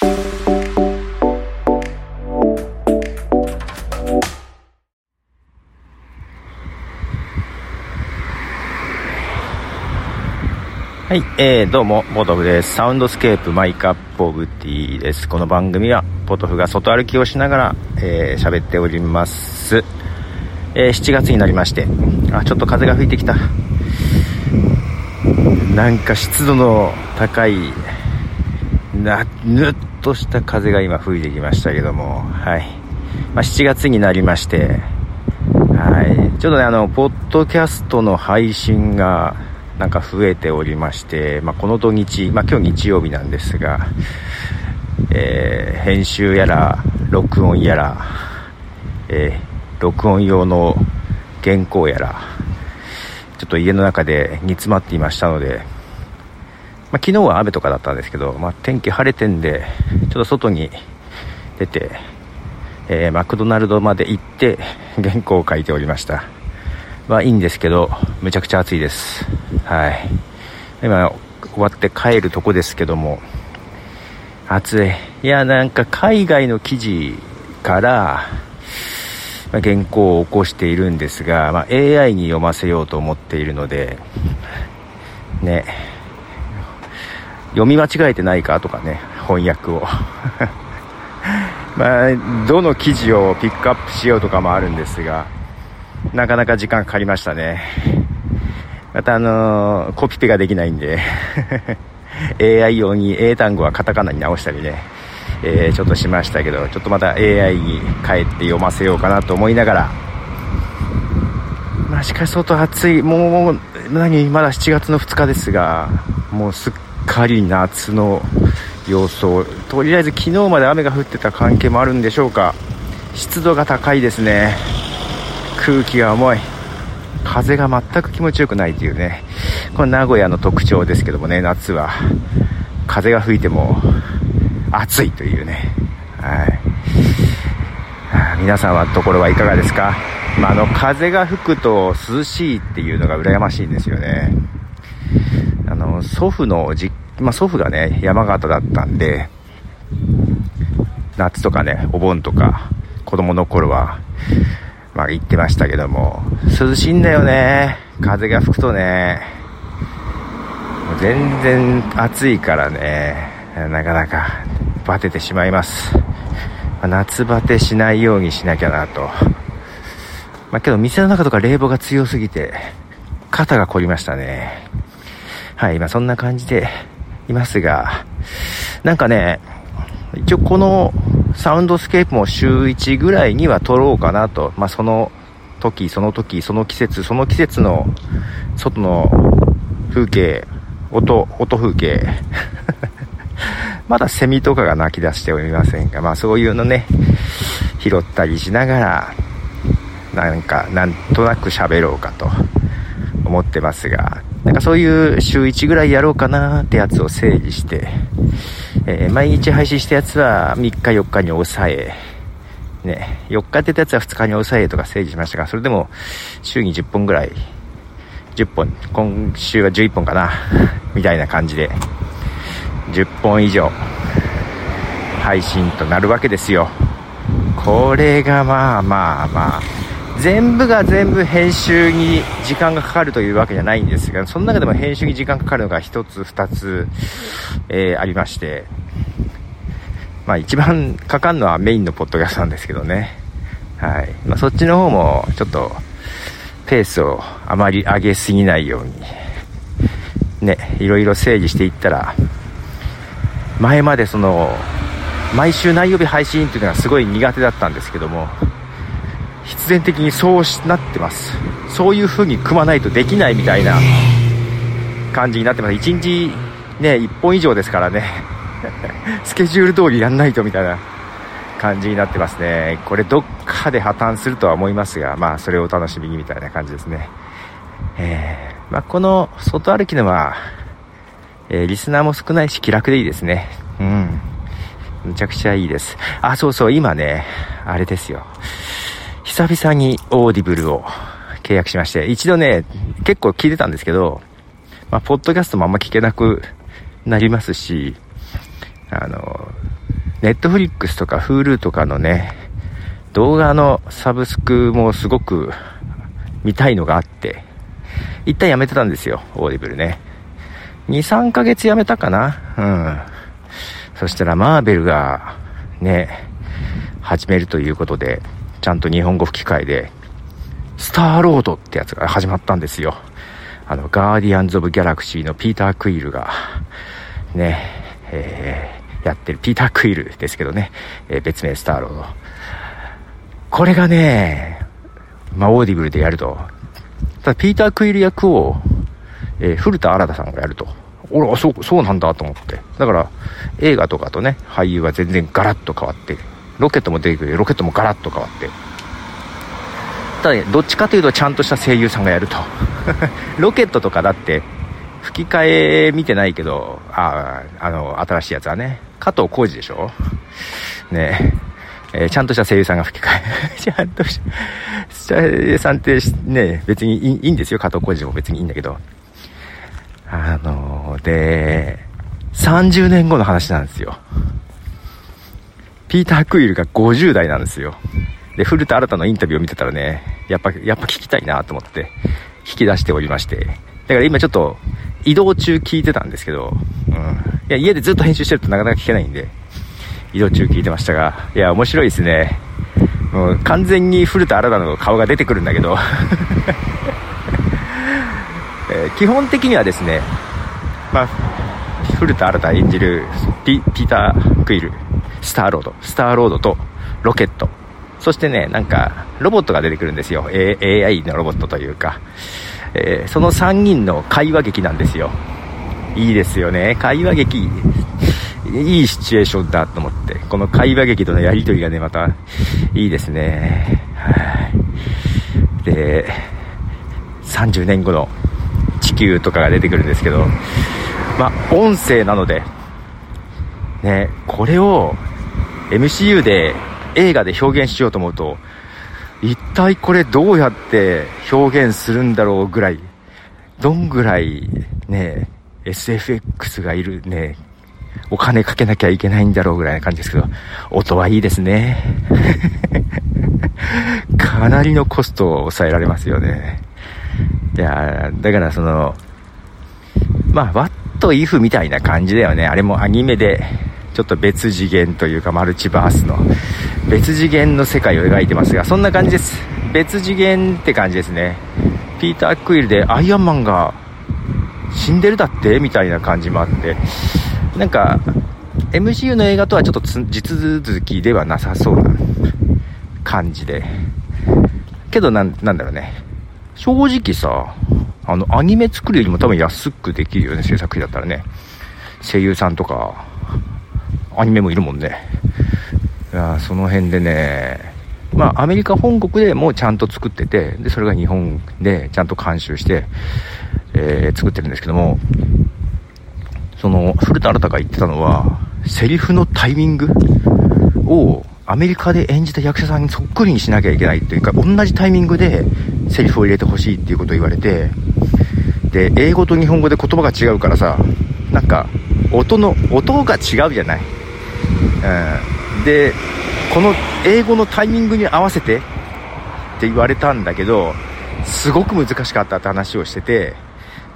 はい、えー、どうも、ポトフです。 Soundscape my cup of tea です。この番組は、ポトフが外歩きをしながら、えー、喋っております。えー、7月になりまして、あ、ちょっと風が吹いてきた。なんか湿度の高い、な、ぬっとした風が今吹いてきましたけども、はい。まあ、7月になりまして、はい。ちょっとね、あの、ポッドキャストの配信が、なんか増えておりまして、まあ、この土日、まあ、今日日曜日なんですが、えー、編集やら、録音やら、えー、録音用の原稿やら、ちょっと家の中で煮詰まっていましたので、まあ、昨日は雨とかだったんですけど、まあ、天気晴れてんで、ちょっと外に出て、えー、マクドナルドまで行って原稿を書いておりました。はいいんですけど、めちゃくちゃ暑いです。はい。今、終わって帰るとこですけども、暑い。いや、なんか海外の記事から、まあ、原稿を起こしているんですが、まあ、AI に読ませようと思っているので、ね、読み間違えてないかとかね、翻訳を。まあ、どの記事をピックアップしようとかもあるんですが、なかなか時間かかりましたね。またあのー、コピペができないんで AI 用に英単語はカタカナに直したりね、えー、ちょっとしましたけど、ちょっとまた AI に帰って読ませようかなと思いながら、まあしかし外暑い、もう、何、まだ7月の2日ですが、もうすっかり夏の様相、とりあえず昨日まで雨が降ってた関係もあるんでしょうか、湿度が高いですね。空気が重い。風が全く気持ちよくないというね。これ名古屋の特徴ですけどもね夏は。風が吹いても暑いというね。はい。皆さんはところはいかがですか、まあ、あの風が吹くと涼しいっていうのが羨ましいんですよね。の祖父の実まあ、祖父がね山形だったんで夏とかねお盆とか子供の頃はまあ言ってましたけども、涼しいんだよね。風が吹くとね。全然暑いからね、なかなかバテてしまいます。夏バテしないようにしなきゃなと。まあけど店の中とか冷房が強すぎて、肩が凝りましたね。はい、今そんな感じでいますが、なんかね、一応このサウンドスケープも週1ぐらいには撮ろうかなと。まあ、その時、その時、その季節、その季節の外の風景、音、音風景。まだセミとかが鳴き出しておりませんが、まあそういうのね、拾ったりしながら、なんか、なんとなく喋ろうかと思ってますが、なんかそういう週1ぐらいやろうかなってやつを整理して、えー、毎日配信したやつは3日4日に抑え、ね、4日ってたやつは2日に抑えとか整理しましたが、それでも週に10本ぐらい、10本、今週は11本かな、みたいな感じで、10本以上配信となるわけですよ。これがまあまあまあ、全部が全部編集に時間がかかるというわけじゃないんですが、その中でも編集に時間かかるのが1つ、2つ、えー、ありまして、まあ一番かかるのはメインのポッドキャストなんですけどね。はい。まあそっちの方もちょっとペースをあまり上げすぎないように、ね、いろいろ整理していったら、前までその、毎週何曜日配信っていうのがすごい苦手だったんですけども、必然的にそうしなってます。そういう風に組まないとできないみたいな感じになってます。1日ね1本以上ですからね。スケジュール通りやんないとみたいな感じになってますね。これどっかで破綻するとは思いますがまあそれをお楽しみにみたいな感じですね。えー、まあ、この外歩きのは、えー、リスナーも少ないし気楽でいいですね。うん。むちゃくちゃいいです。あそうそう今ねあれですよ。久々にオーディブルを契約しまして、一度ね、結構聞いてたんですけど、まあ、ポッドキャストもあんま聞けなくなりますし、あの、ネットフリックスとか Hulu とかのね、動画のサブスクもすごく見たいのがあって、一旦やめてたんですよ、オーディブルね。2、3ヶ月やめたかな？うん。そしたらマーベルが、ね、始めるということで、ちゃんと日本語吹き替えで、スターロードってやつが始まったんですよ。あの、ガーディアンズ・オブ・ギャラクシーのピーター・クイルが、ね、えー、やってる、ピーター・クイルですけどね、えー、別名スターロード。これがね、まあ、オーディブルでやると、ただ、ピーター・クイル役を、えー、古田新太さんがやると。俺はそう、そうなんだと思って。だから、映画とかとね、俳優は全然ガラッと変わって、ロケットも出てくるロケットもガラッと変わって。ただ、ね、どっちかというとちゃんとした声優さんがやると。ロケットとかだって、吹き替え見てないけど、ああ、あの、新しいやつはね、加藤浩次でしょ？ねえー、ちゃんとした声優さんが吹き替え。ちゃんとした、声優さんってね、別にいいんですよ。加藤浩次も別にいいんだけど。あのー、で、30年後の話なんですよ。ピーター・クイルが50代なんですよ。で、古田新太のインタビューを見てたらね、やっぱ、やっぱ聞きたいなと思って、引き出しておりまして。だから今ちょっと、移動中聞いてたんですけど、うん。いや、家でずっと編集してるとなかなか聞けないんで、移動中聞いてましたが、いや、面白いですね。もう完全に古田新太の顔が出てくるんだけど えー、基本的にはですね、まあ、古田新太演じるピピーター・クイル、スターロード、スターロードとロケット、そしてね、なんか、ロボットが出てくるんですよ。A、AI のロボットというか、えー、その3人の会話劇なんですよ。いいですよね。会話劇、いいシチュエーションだと思って、この会話劇とのやりとりがね、また、いいですね。はい。で、30年後の地球とかが出てくるんですけど、まあ、音声なので、ね、これを MCU で映画で表現しようと思うと、一体これどうやって表現するんだろうぐらい、どんぐらいね、SFX がいるね、お金かけなきゃいけないんだろうぐらいな感じですけど、音はいいですね。かなりのコストを抑えられますよね。いやだからその、まあ、ワットイフみたいな感じだよね。あれもアニメで、ちょっと別次元というかマルチバースの別次元の世界を描いてますが、そんな感じです。別次元って感じですね。ピーター・クイルでアイアンマンが死んでるだって？みたいな感じもあって、なんか、MCU の映画とはちょっと地続きではなさそうな感じで。けどなん、なんだろうね。正直さ、あの、アニメ作るよりも多分安くできるよね、制作費だったらね。声優さんとか、アニメもいるもんね。いやその辺でね、まあ、アメリカ本国でもちゃんと作ってて、で、それが日本でちゃんと監修して、えー、作ってるんですけども、その、古田新太が言ってたのは、セリフのタイミングをアメリカで演じた役者さんにそっくりにしなきゃいけないというか、同じタイミングでセリフを入れてほしいっていうことを言われて、で、英語と日本語で言葉が違うからさ、なんか、音の、音が違うじゃない。うん。で、この英語のタイミングに合わせてって言われたんだけど、すごく難しかったって話をしてて、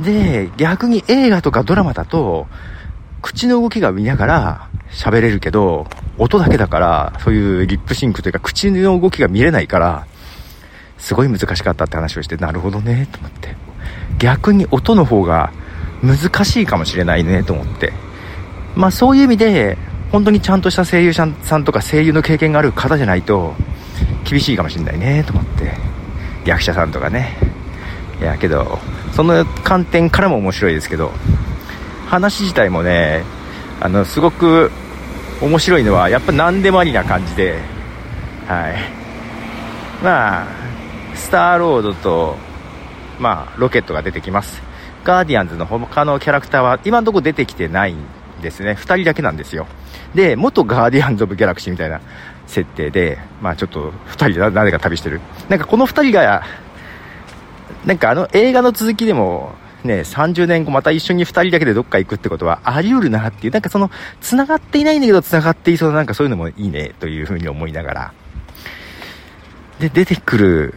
で、逆に映画とかドラマだと、口の動きが見ながら喋れるけど、音だけだから、そういうリップシンクというか、口の動きが見れないから、すごい難しかったって話をして、なるほどね、と思って。逆に音の方が難しいかもしれないね、と思って。まあそういう意味で、本当にちゃんとした声優さんとか声優の経験がある方じゃないと、厳しいかもしれないね、と思って。役者さんとかね。いや、けど、その観点からも面白いですけど、話自体もね、あの、すごく面白いのは、やっぱ何でもありな感じで、はい。まあ、スターロードと、まあ、ロケットが出てきます。ガーディアンズの他のキャラクターは今のところ出てきてないんですね。2人だけなんですよ。で、元ガーディアンズ・オブ・ギャラクシーみたいな設定で、まあちょっと2人で誰か旅してる。なんかこの2人がなんかあの映画の続きでもね、30年後また一緒に2人だけでどっか行くってことはあり得るなっていう、なんかその、繋がっていないんだけど繋がっていそうな、なんかそういうのもいいね、というふうに思いながら。で、出てくる、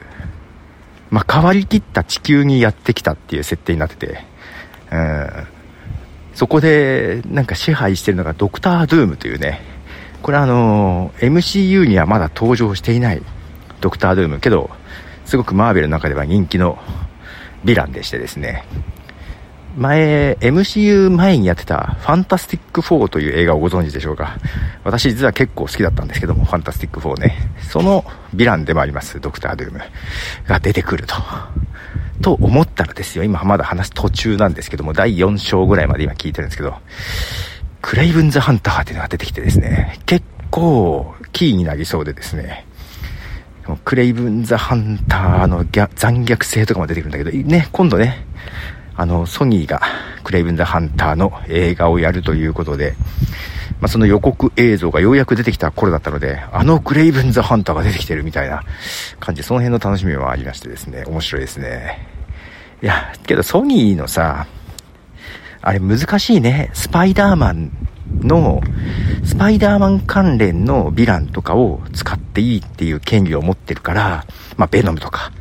まあ、変わりきった地球にやってきたっていう設定になってて、うん。そこで、なんか支配してるのがドクター・ドゥームというね、これあの、MCU にはまだ登場していないドクター・ドゥームけど、すごくマーベルの中では人気のヴィランでしてですね、前、MCU 前にやってたファンタスティック4という映画をご存知でしょうか私実は結構好きだったんですけども、ファンタスティック4ね。そのヴィランでもあります、ドクター・ドゥームが出てくると。と思ったらですよ、今まだ話す途中なんですけども、第4章ぐらいまで今聞いてるんですけど、クレイブンズ・ハンターっていうのが出てきてですね、結構キーになりそうでですね、クレイブン・ザ・ハンターの残虐性とかも出てくるんだけど、ね、今度ね、あの、ソニーがクレイブン・ザ・ハンターの映画をやるということで、まあ、その予告映像がようやく出てきた頃だったので、あのクレイブン・ザ・ハンターが出てきてるみたいな感じ、その辺の楽しみもありましてですね、面白いですね。いや、けどソニーのさ、あれ難しいね。スパイダーマンの、スパイダーマン関連のヴィランとかを使っていいっていう権利を持ってるから、まあ、ベノムとか、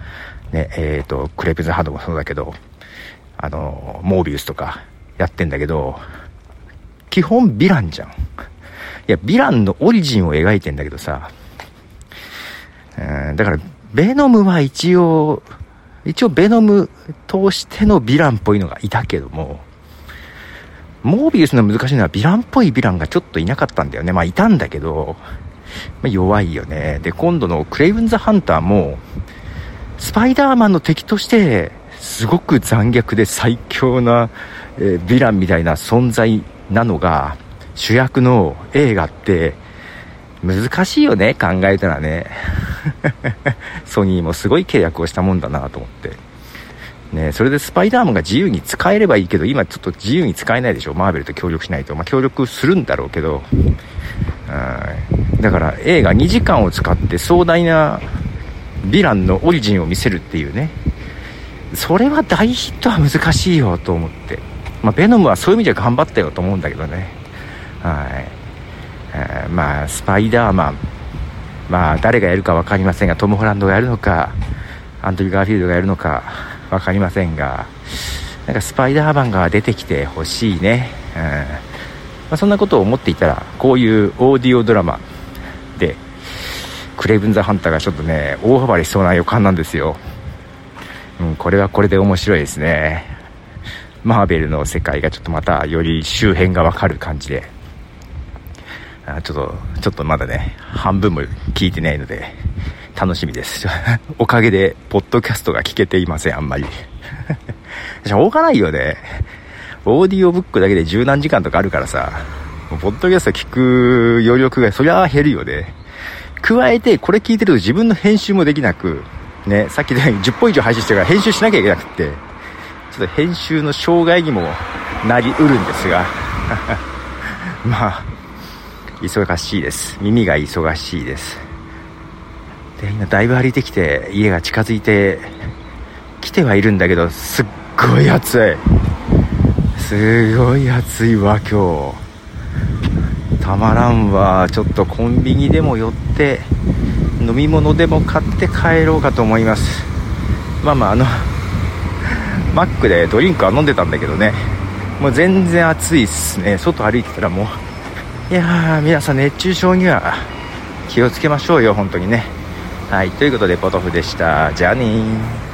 ね、えっ、ー、と、クレープズハードもそうだけど、あの、モービウスとかやってんだけど、基本ヴィランじゃん。いや、ヴィランのオリジンを描いてんだけどさ、うん、だから、ベノムは一応、一応ベノム通してのヴィランっぽいのがいたけども、モービウスの難しいのはヴィランっぽいヴィランがちょっといなかったんだよね。まあいたんだけど、まあ、弱いよね。で、今度のクレイブンズ・ハンターも、スパイダーマンの敵として、すごく残虐で最強な、えー、ヴィランみたいな存在なのが、主役の映画って、難しいよね、考えたらね。ソニーもすごい契約をしたもんだなと思って。ね、それでスパイダーマンが自由に使えればいいけど、今ちょっと自由に使えないでしょ。マーベルと協力しないと。まあ、協力するんだろうけどうん、だから映画2時間を使って壮大なヴィランのオリジンを見せるっていうね。それは大ヒットは難しいよと思って。まあ、ベノムはそういう意味じゃ頑張ったよと思うんだけどね。はい。えー、まあ、スパイダーマン。まあ、誰がやるか分かりませんが、トム・ホランドがやるのか、アントニー・ガーフィールドがやるのか、分かりませんが、なんかスパイダーマンが出てきてほしいね。うん。まあ、そんなことを思っていたら、こういうオーディオドラマで、クレイブン・ザ・ハンターがちょっとね、大幅りしそうな予感なんですよ。うん、これはこれで面白いですね。マーベルの世界がちょっとまたより周辺がわかる感じで。あちょっと、ちょっとまだね、半分も聞いてないので、楽しみです。おかげで、ポッドキャストが聞けていません、あんまり。しょうがないよね。オーディオブックだけで十何時間とかあるからさ、ポッドキャスト聞く余力がそりゃ減るよね。加えて、これ聞いてると自分の編集もできなく、ね、さっきで10本以上配信してるから編集しなきゃいけなくって、と編集の障害にもなりうるんですが、まあ、忙しいです。耳が忙しいです。で今だいぶ歩いてきて家が近づいてきてはいるんだけどすっごい暑い。すごい暑いわ今日。たまらんわ。ちょっとコンビニでも寄って飲み物でも買って帰ろうかと思います。まあまああのマックでドリンクは飲んでたんだけどねもう全然暑いっすね外歩いてたらもういやー皆さん熱中症には気をつけましょうよ本当にねはい、ということで、ポトフでした。じゃあねー。